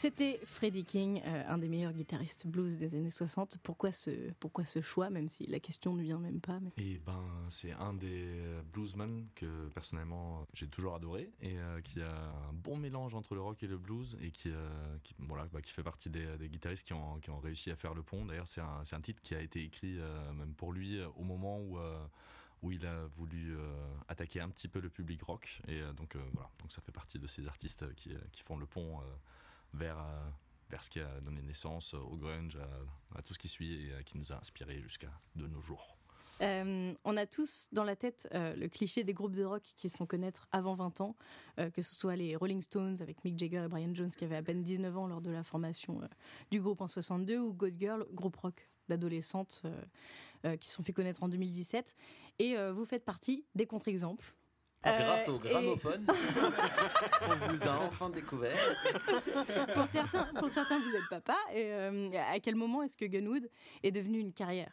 C'était Freddie King, euh, un des meilleurs guitaristes blues des années 60. Pourquoi ce, pourquoi ce choix, même si la question ne vient même pas mais... Et ben, c'est un des bluesmen que personnellement j'ai toujours adoré et euh, qui a un bon mélange entre le rock et le blues et qui, euh, voilà, bah, qui fait partie des, guitaristes qui ont, qui ont réussi à faire le pont. D'ailleurs, c'est un, un titre qui a été écrit même pour lui au moment où où il a voulu attaquer un petit peu le public rock et donc voilà donc ça fait partie de ces artistes qui, qui font le pont vers euh, vers ce qui a donné naissance au grunge à, tout ce qui suit et euh, qui nous a inspiré jusqu'à de nos jours. Euh, on a tous dans la tête euh, le cliché des groupes de rock qui se font connaître avant 20 ans, euh, que ce soit les Rolling Stones avec Mick Jagger et Brian Jones qui avaient à peine 19 ans lors de la formation euh, du groupe en 62, ou God Girl, groupe rock d'adolescentes euh, euh, qui se sont fait connaître en 2017. Et euh, vous faites partie des contre-exemples. Ah, Grâce Euh, au et- gramophone, on vous a enfin découvert. pour certains, pour certains, vous êtes papa. Et euh, à quel moment est-ce que Gunwood est devenu une carrière?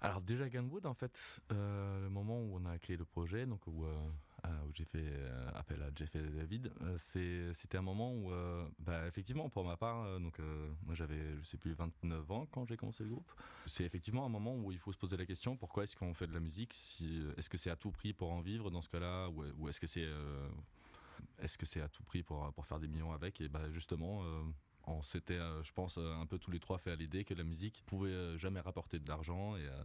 Alors déjà Gunwood, en fait, euh, le moment où on a créé le projet, donc où, euh, euh, où j'ai fait euh, appel à Jeff et David, euh, c'était un moment où, euh, bah, effectivement, pour ma part, euh, donc euh, moi j'avais, je sais plus, 29 ans quand j'ai commencé le groupe. C'est effectivement un moment où il faut se poser la question pourquoi est-ce qu'on fait de la musique Si, est-ce que c'est à tout prix pour en vivre dans ce cas-là, ou, est-ce que c'est euh, est-ce que à tout prix pour, pour faire des millions avec? Et bah justement, euh, on s'était, euh, je pense, euh, un peu tous les trois fait à l'idée que la musique pouvait euh, jamais rapporter de l'argent euh, euh,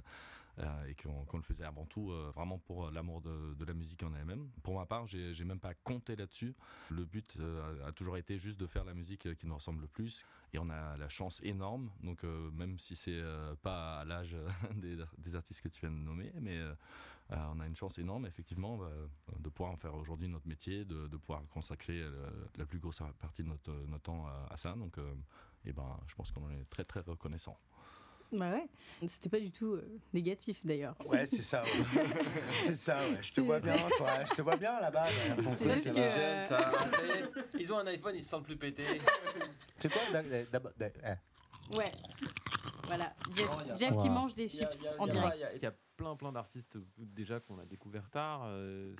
et qu'on le faisait avant tout euh, vraiment pour euh, l'amour de, la musique en elle-même. Pour ma part, j'ai même pas compté là-dessus. Le but euh, a toujours été juste de faire la musique euh, qui nous ressemble le plus. Et on a la chance énorme, donc euh, même si c'est euh, pas à l'âge euh, des, artistes que tu viens de nommer, mais euh, euh, on a une chance énorme, effectivement, bah, de pouvoir en faire aujourd'hui notre métier, de, pouvoir consacrer euh, la plus grosse partie de notre, temps à, ça. Donc, euh, et ben, je pense qu'on en est très très reconnaissant. Bah ouais, c'était pas du tout euh, négatif d'ailleurs. Ouais, c'est ça. ouais. c'est ça, ouais. Je te vois bien, toi. Je te vois bien là-bas. C'est juste que- ça, est, ils ont un iPhone, ils se sentent plus pétés. C'est quoi d'a- d'abord d'a- eh. Ouais. Voilà, Jeff, Oh, y a- Jeff qui mange des Il y a- chips il y a- en il y a- direct. Il y a- il y a plein plein d'artistes euh, déjà qu'on a découvert tard. euh,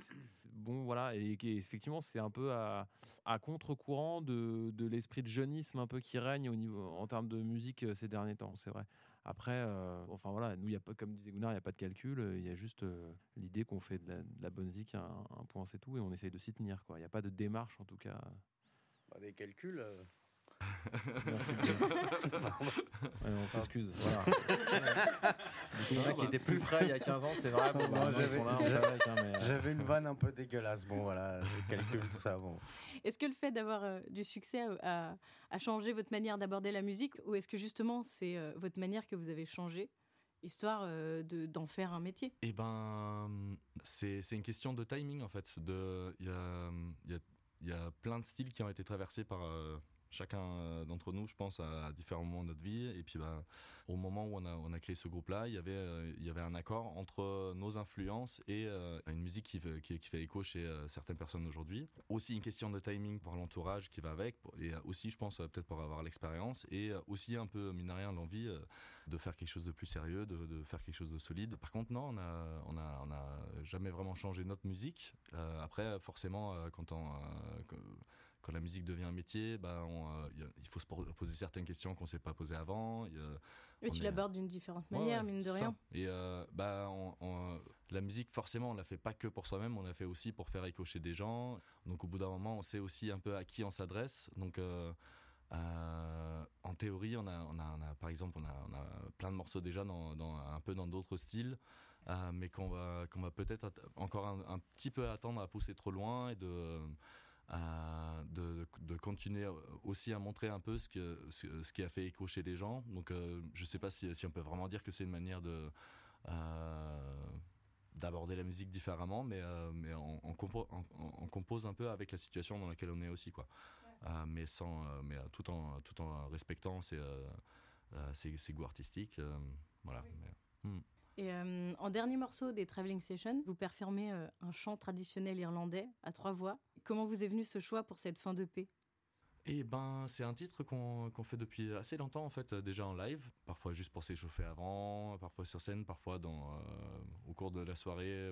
bon voilà et, qui- effectivement c'est un peu à, à contre-courant de, de l'esprit de jeunisme un peu qui règne au niveau en termes de musique euh, ces derniers temps. C'est vrai. Après, euh, enfin voilà, nous y a pas comme disait Gunnar, il y a pas de calcul. euh, Il y a juste euh, l'idée qu'on fait de la, bonne zik un, un point c'est tout et on essaye de s'y tenir. Il n'y a pas de démarche en tout cas. Bah, des calculs. Euh. Merci. Ouais, on s'excuse. Voilà. Il y en a qui étaient plus frais il y a 15 ans, c'est vrai. Bon, bah, j'avais- hein, mais, euh, une vanne un peu dégueulasse. Bon, voilà, les calculs, tout ça. Bon. Est-ce que le fait d'avoir euh, du succès a, a- changé votre manière d'aborder la musique ou est-ce que justement c'est euh, votre manière que vous avez changé histoire euh, de- d'en faire un métier? Eh ben, c'est une question de timing en fait. Il y a, il y a- il y a plein de styles qui ont été traversés par euh, chacun euh, d'entre nous, je pense, à différents moments de notre vie. Et puis, bah, au moment où on a, créé ce groupe-là, il y avait, euh, il y avait un accord entre nos influences et euh, une musique qui, fait- écho chez certaines personnes aujourd'hui. Aussi une question de timing pour l'entourage qui va avec, et aussi, je pense, peut-être pour avoir l'expérience, et aussi un peu, mine rien, l'envie de faire quelque chose de plus sérieux, de, de faire quelque chose de solide. Par contre, non, on a, on a, on a jamais vraiment changé notre musique. Après, forcément, quand on, quand la musique devient un métier, bah, on, euh, il faut se poser certaines questions qu'on ne s'est pas posées avant. A- Oui, on tu est- l'abordes d'une différente manière, ouais, mine de rien. ça. Et euh, bah, on- on- la musique, forcément, on la fait pas que pour soi-même, on la fait aussi pour faire écho chez des gens. Donc, au bout d'un moment, on sait aussi un peu à qui on s'adresse. Donc, euh, euh, en théorie, on a, on a, on a- par exemple, on a, on a plein de morceaux déjà dans, dans- un peu dans d'autres styles. euh, mais qu'on va, qu'on va peut-être encore un, un petit peu attendre à pousser trop loin et de, de, de continuer aussi à montrer un peu ce, que, ce, ce qui a fait écho chez les gens. Donc euh, je sais pas si, si on peut vraiment dire que c'est une manière de euh, d'aborder la musique différemment, mais, euh, mais on, on, compo- on- on compose un peu avec la situation dans laquelle on est aussi. Quoi. Euh, mais, sans, euh, mais tout, en, tout en respectant ses, ses, ses goûts artistiques. euh, voilà. Mais, hmm. Et euh, en dernier morceau des Traveling Sessions, vous performez euh, un chant traditionnel irlandais à trois voix. Comment vous est venu ce choix pour cette fin de paix? Et ben, c'est un titre qu'on fait depuis assez longtemps en fait, euh, déjà en live, parfois juste pour s'échauffer avant, parfois sur scène, parfois euh, au cours de la soirée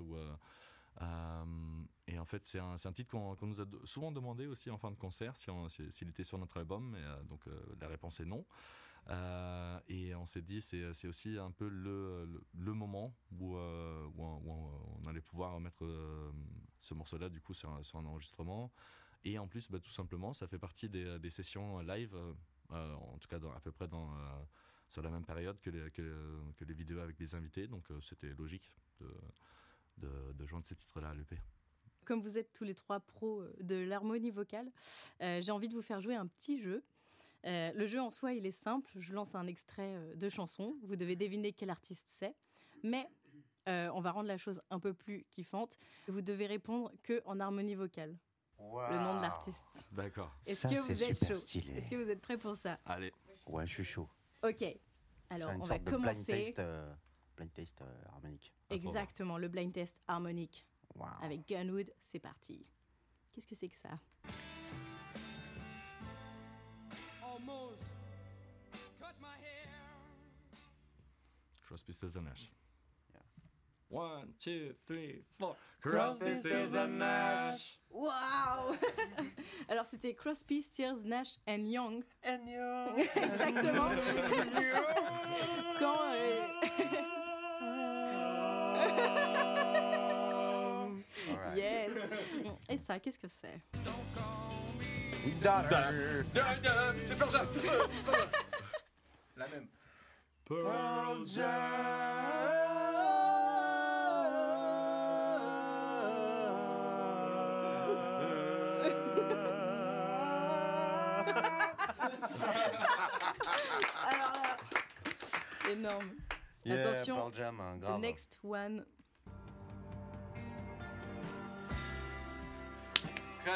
euh, et en fait, c'est un, titre qu'on nous a souvent demandé aussi en fin de concert si on- si- s'il était sur notre album. Et, donc la réponse est non. Et on s'est dit c'est aussi un peu le, moment où, on, allait pouvoir mettre ce morceau-là du coup sur un, un enregistrement. Et en plus, bah, tout simplement, ça fait partie des, sessions live, euh, euh, en tout cas à peu près euh, sur la même période que les, les vidéos avec des invités. Donc c'était logique de, joindre ces titres-là à l'EP. Comme vous êtes tous les trois pros de l'harmonie vocale, j'ai envie de vous faire jouer un petit jeu. Le jeu en soi, il est simple. Je lance un extrait de chanson. Vous devez deviner quel artiste c'est. Mais euh, on va rendre la chose un peu plus kiffante. Vous devez répondre que en harmonie vocale. Le nom de l'artiste. D'accord. Est-ce Ça, que c'est vous êtes super chaud stylé. Est-ce que vous êtes prêts pour ça Allez. Ouais, je suis chaud. Ok. Alors, une on va blind commencer. euh, blind taste euh, harmonique. Exactement, le blind test harmonique. Wow. Avec Gunwood, c'est parti. Qu'est-ce que c'est que ça Almost cut my hair. Crosby, Stills and Nash. One, two, three, four. Crosby, Stills and Nash. Waouh Alors c'était Crosby, Stills, Nash and Young. And Young. Exactement. Quand euh, yes. Et ça, qu'est-ce que c'est? C'est Pearl Jam. La même. Pearl énorme. Yeah, Attention, Pearl Jam, hein, the next one.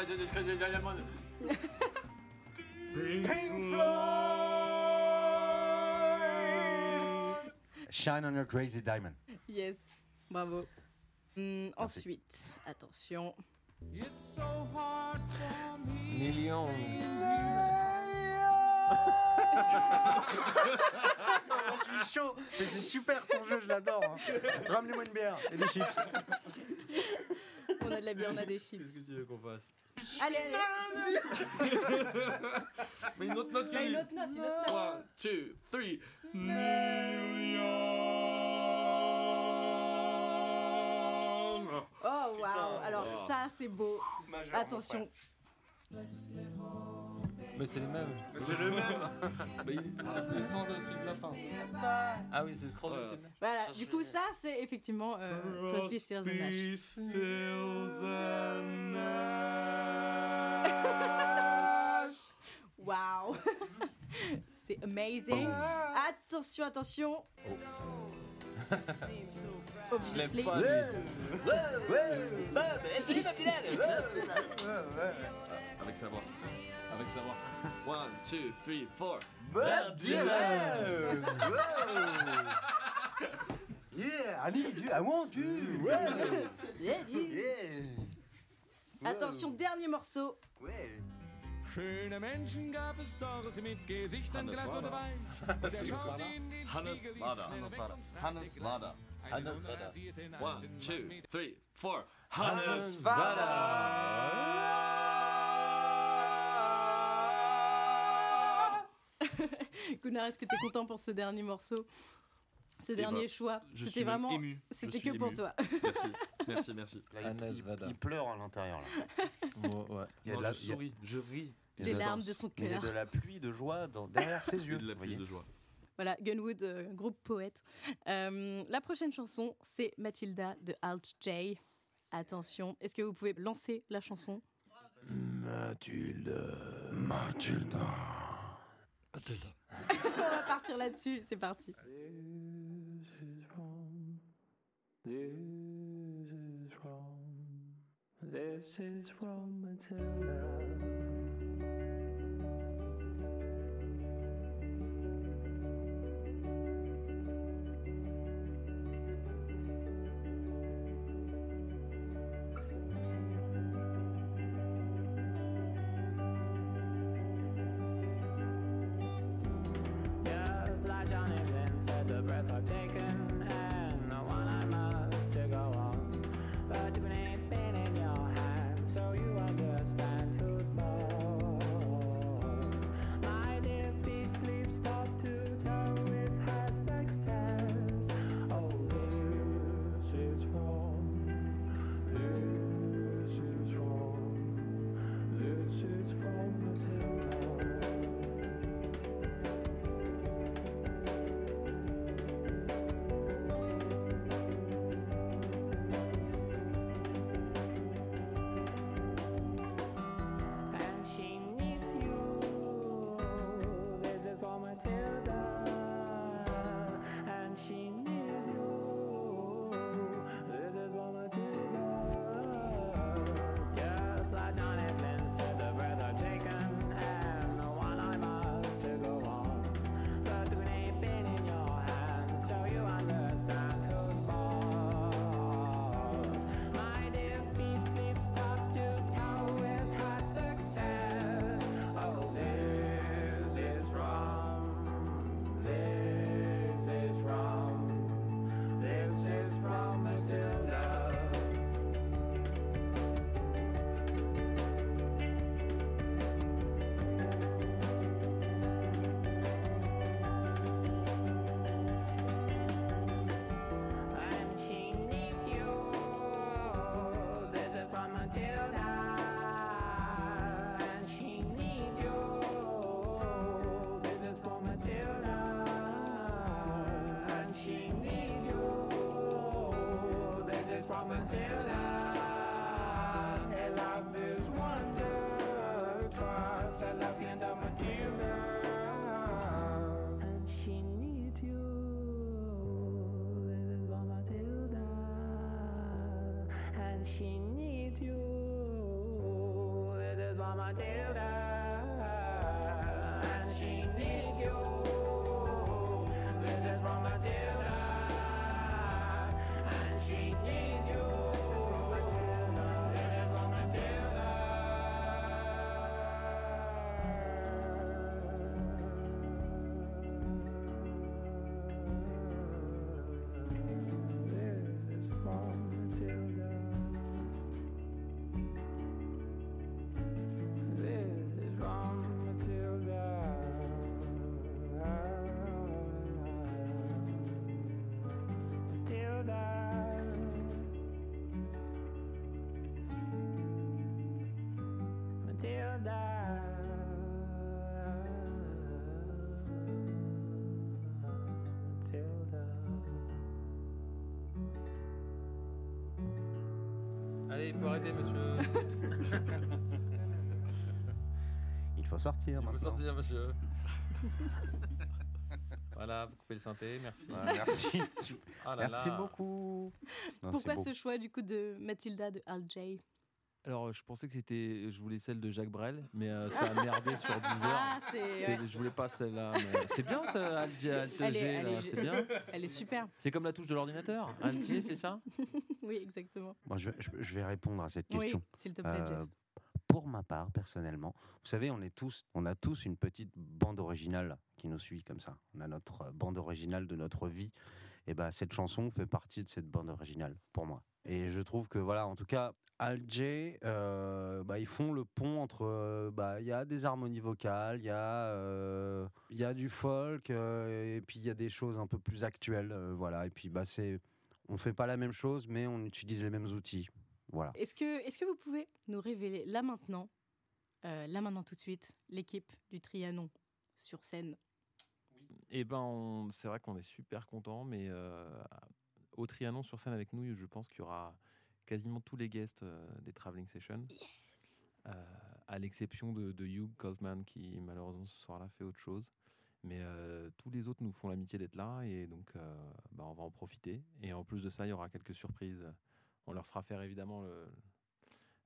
Shine on your crazy diamond. Yes, bravo. Hmm, ensuite, attention. It's so hard for me. Million. Je suis chaud, mais c'est super ton jeu, je l'adore. hein. Ramenez-moi une bière et des chips. On a de la bière, on a des chips. Qu'est-ce que tu veux qu'on fasse? Allez, allez. Mais une autre note Bah, une autre note, une autre note. One, two, three. Oh waouh Alors ça c'est beau. Majeur, Attention. Mais c'est les mêmes. C'est le même. Mais il il sans le celui de la fin. Ah oui, c'est Crosby, Stills. Voilà, du coup ça c'est effectivement euh, Crosby, Stills and Nash. Stills and Waouh C'est amazing. Attention, attention. Obviously. pas, Avec sa voix. Avec sa voix. One, two, three, four. Bob Dylan Yeah, I need you, I want you Ouais Yeah, yeah. Yeah Attention, dernier morceau. Ouais Schöne Menschen gab es dort mit Gesichtern Hannes glatt Wader. oder wein. Wader. in die Hannes Spiegel, Wader. Hannes Wader. und Hannes Wader. Hannes Wader. One, two, three, four. Hannes Hannes Gunnar, est-ce que tu es content pour ce dernier morceau? Ce dernier ben, choix? je C'était suis vraiment. C'était que pour toi. Merci, merci, merci. Là, il, pleure à l'intérieur. là. Ouais. Il y a Non, de la- je a- souris, je ris. il y a Des de la larmes de son Mais Il y a cœur. de la pluie de joie dans- derrière ses yeux. de la vous pluie voyez. de joie. Voilà, Gunwood, euh, groupe poète. Euh, la prochaine chanson, c'est Mathilda de Alt J. Attention, est-ce que vous pouvez lancer la chanson? Mathilda. Mathilda. On va partir là-dessus, c'est parti. Matilda. Elle a besoin de toi, c'est la vient de Matilda. And she needs you. This is for Matilda. And she needs you. This is for Matilda. And she needs you. This is for Matilda. And she needs you. Monsieur. Il faut sortir Il faut maintenant. sortir, monsieur. voilà, vous coupez le synthé, merci. Voilà, merci. Ah là Merci là. beaucoup. Non, Pourquoi c'est beau. ce choix du coup de Mathilda de Al J? Alors, je pensais que c'était. Je voulais celle de Jacques Brel, mais euh, ça a merdé sur 10 heures. Ah, ouais. Je voulais pas celle-là. mais C'est bien, ça, Alger, Elle est- elle est- c'est bien. Elle est super. C'est comme la touche de l'ordinateur. Alger, c'est ça oui, exactement. Bon, je, vais, je- je vais répondre à cette Oui, question. s'il te plaît, Jeff. Pour ma part, personnellement, vous savez, on est tous, on a tous une petite bande originale qui nous suit comme ça. On a notre euh, bande originale de notre vie. Et ben, cette chanson fait partie de cette bande originale pour moi. Et je trouve que voilà, en tout cas, Alger, euh, bah, ils font le pont entre, euh, bah, il y a des harmonies vocales, il y a, euh, il y a du folk, euh, et puis il y a des choses un peu plus actuelles, euh, voilà. Et puis bah, c'est, on fait pas la même chose, mais on utilise les mêmes outils, voilà. Est-ce que, est que vous pouvez nous révéler là maintenant, euh, là maintenant tout de suite, l'équipe du Trianon sur scène? Eh ben, on- c'est vrai qu'on est super content, mais euh, au Trianon sur scène avec nous, je pense qu'il y aura quasiment tous les guests euh, des Traveling Sessions. Euh, à l'exception de, de Hugh Goldman qui malheureusement ce soir-là fait autre chose. Mais euh, tous les autres nous font l'amitié d'être là et donc euh, bah, on va en profiter. Et en plus de ça, il y aura quelques surprises. On leur fera faire évidemment le,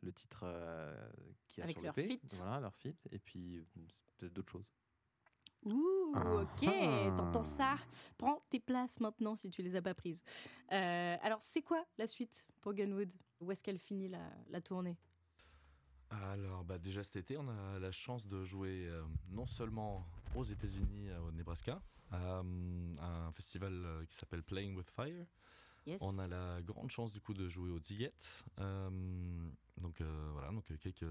le titre euh, qui a Avec sur leur le feat. Voilà, leur fit. Et puis peut-être d'autres choses. Ouh, Ah. ok, t'entends ça Prends tes places maintenant si tu les as pas prises. Euh, alors, c'est quoi la suite pour Gunwood? Où est-ce qu'elle finit la, la tournée? Alors, bah, déjà cet été, on a la chance de jouer euh, non seulement aux États-Unis, euh, au Nebraska, à, un festival qui s'appelle Playing with Fire. Yes. On a la grande chance du coup de jouer au Ziget. Euh, donc voilà, donc quelques,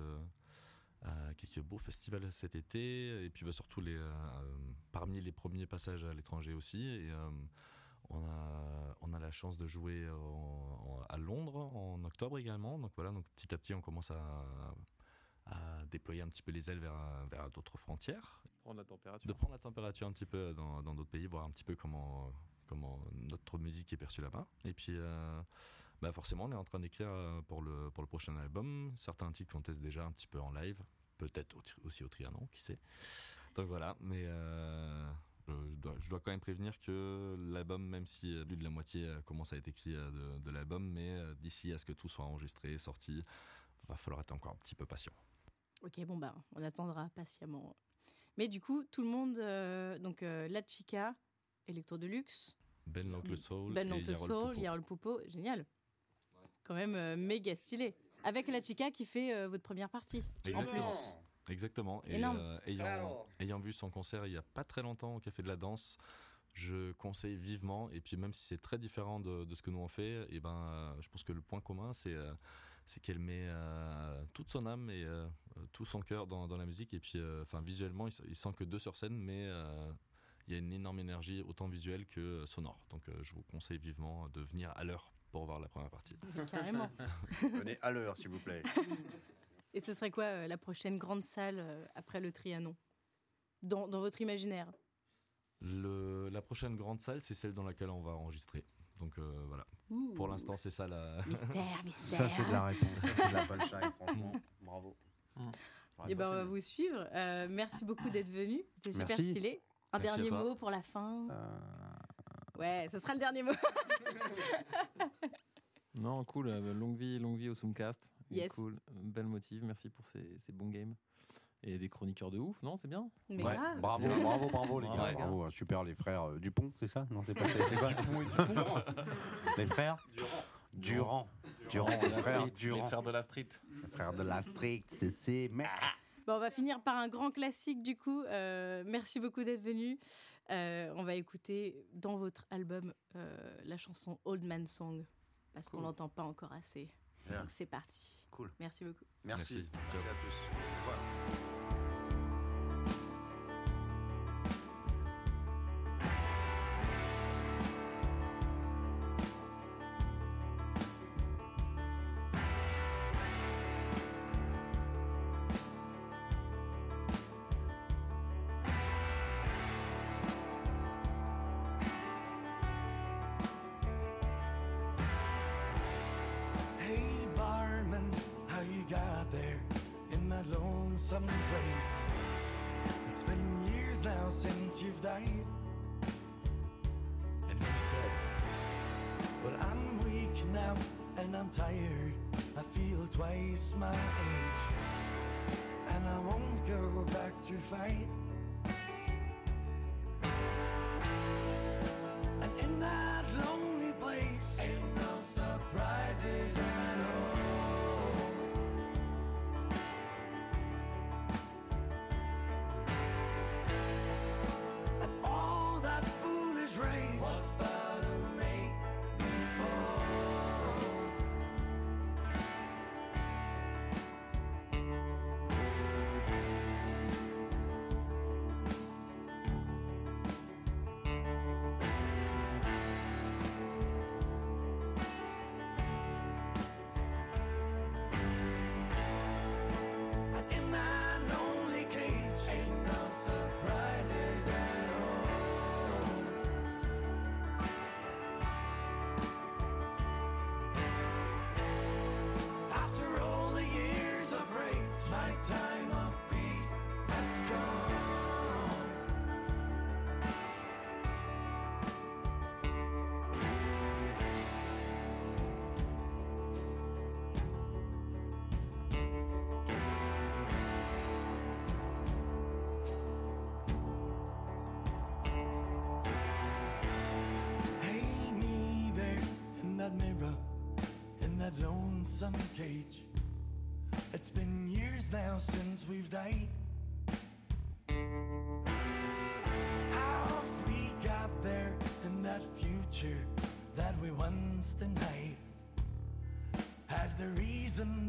euh, quelques beaux festivals cet été. Et puis bah, surtout les, euh, parmi les premiers passages à l'étranger aussi. Et euh, on, a, on a la chance de jouer en- en- à Londres en octobre également. Donc voilà, donc petit à petit on commence à, à déployer un petit peu les ailes vers, vers d'autres frontières. Prendre la température. De prendre la température un petit peu dans dans d'autres pays, voir un petit peu comment, comment notre musique est perçue là-bas. Et puis, euh, bah forcément, on est en train d'écrire euh, pour le, pour le prochain album. Certains titres qu'on teste déjà un petit peu en live, peut-être aussi au Trianon, qui sait. Donc voilà, mais euh, je, dois, je dois quand même prévenir que l'album, même si euh, plus de la moitié commence à être écrit de, de l'album, mais d'ici à ce que tout soit enregistré, sorti, va falloir être encore un petit peu patient. Ok, bon, bah, on attendra patiemment. Mais du coup, tout le monde, euh, donc euh, La Chica, Electro Deluxe, Ben l'Oncle Soul Ben l'Oncle Soul. Yarol Poupeau, génial. Quand même euh, méga stylé. Avec La Chica qui fait euh, votre première partie. En Exactement. plus. Exactement. Et euh, ayant, ayant vu son concert il y a pas très longtemps au Café de la Danse, je conseille vivement. Et puis même si c'est très différent de, de ce que nous on fait, et ben, euh, je pense que le point commun, c'est euh, c'est qu'elle met euh, toute son âme et euh, tout son cœur dans, dans la musique. Et puis, euh, enfin, visuellement, il, s- il sent que deux sur scène, mais euh, il y a une énorme énergie, autant visuelle que sonore. Donc, euh, je vous conseille vivement de venir à l'heure pour voir la première partie. Carrément. Venez à l'heure, s'il vous plaît. Et ce serait quoi euh, la prochaine grande salle euh, après le Trianon? Dans, dans votre imaginaire? Le- la prochaine grande salle, c'est celle dans laquelle on va enregistrer. Donc euh, voilà. Ouh. Pour l'instant, c'est ça la. Mystère, Ça, c'est de la réponse. Ça, c'est de la punchline, franchement. Bravo. Et ben, on va vous suivre. Euh, merci beaucoup d'être venu. C'était super Merci. stylé. Un Merci dernier mot pour la fin. Euh, Ouais, ce sera le dernier mot. Non, cool. euh, longue vie, longue vie au Zoomcast. Yes. Cool. Belle motive. Merci pour ces, ces bons games. Et des chroniqueurs de ouf, non C'est bien Mais Ouais, grave. bravo, bravo, bravo les gars. Bravo, super les frères euh, Dupont, c'est ça? Non, c'est pas c'est quoi Les frères? Durand. Durand, les frères street, Durand. Les frères de la street. Les frères de la street, c'est c'est merde. Bon, on va finir par un grand classique du coup. Euh, merci beaucoup d'être venu. Euh, on va écouter dans votre album euh, la chanson Old Man Song parce qu'on Cool. l'entend pas encore assez. Donc c'est parti. Cool. Merci beaucoup. Merci. Merci. À tous. I'm tired. I feel twice my age. And I won't go back to fight. Lonesome cage. It's been years now since we've died. How have we got there in that future that we once denied? Has the reason?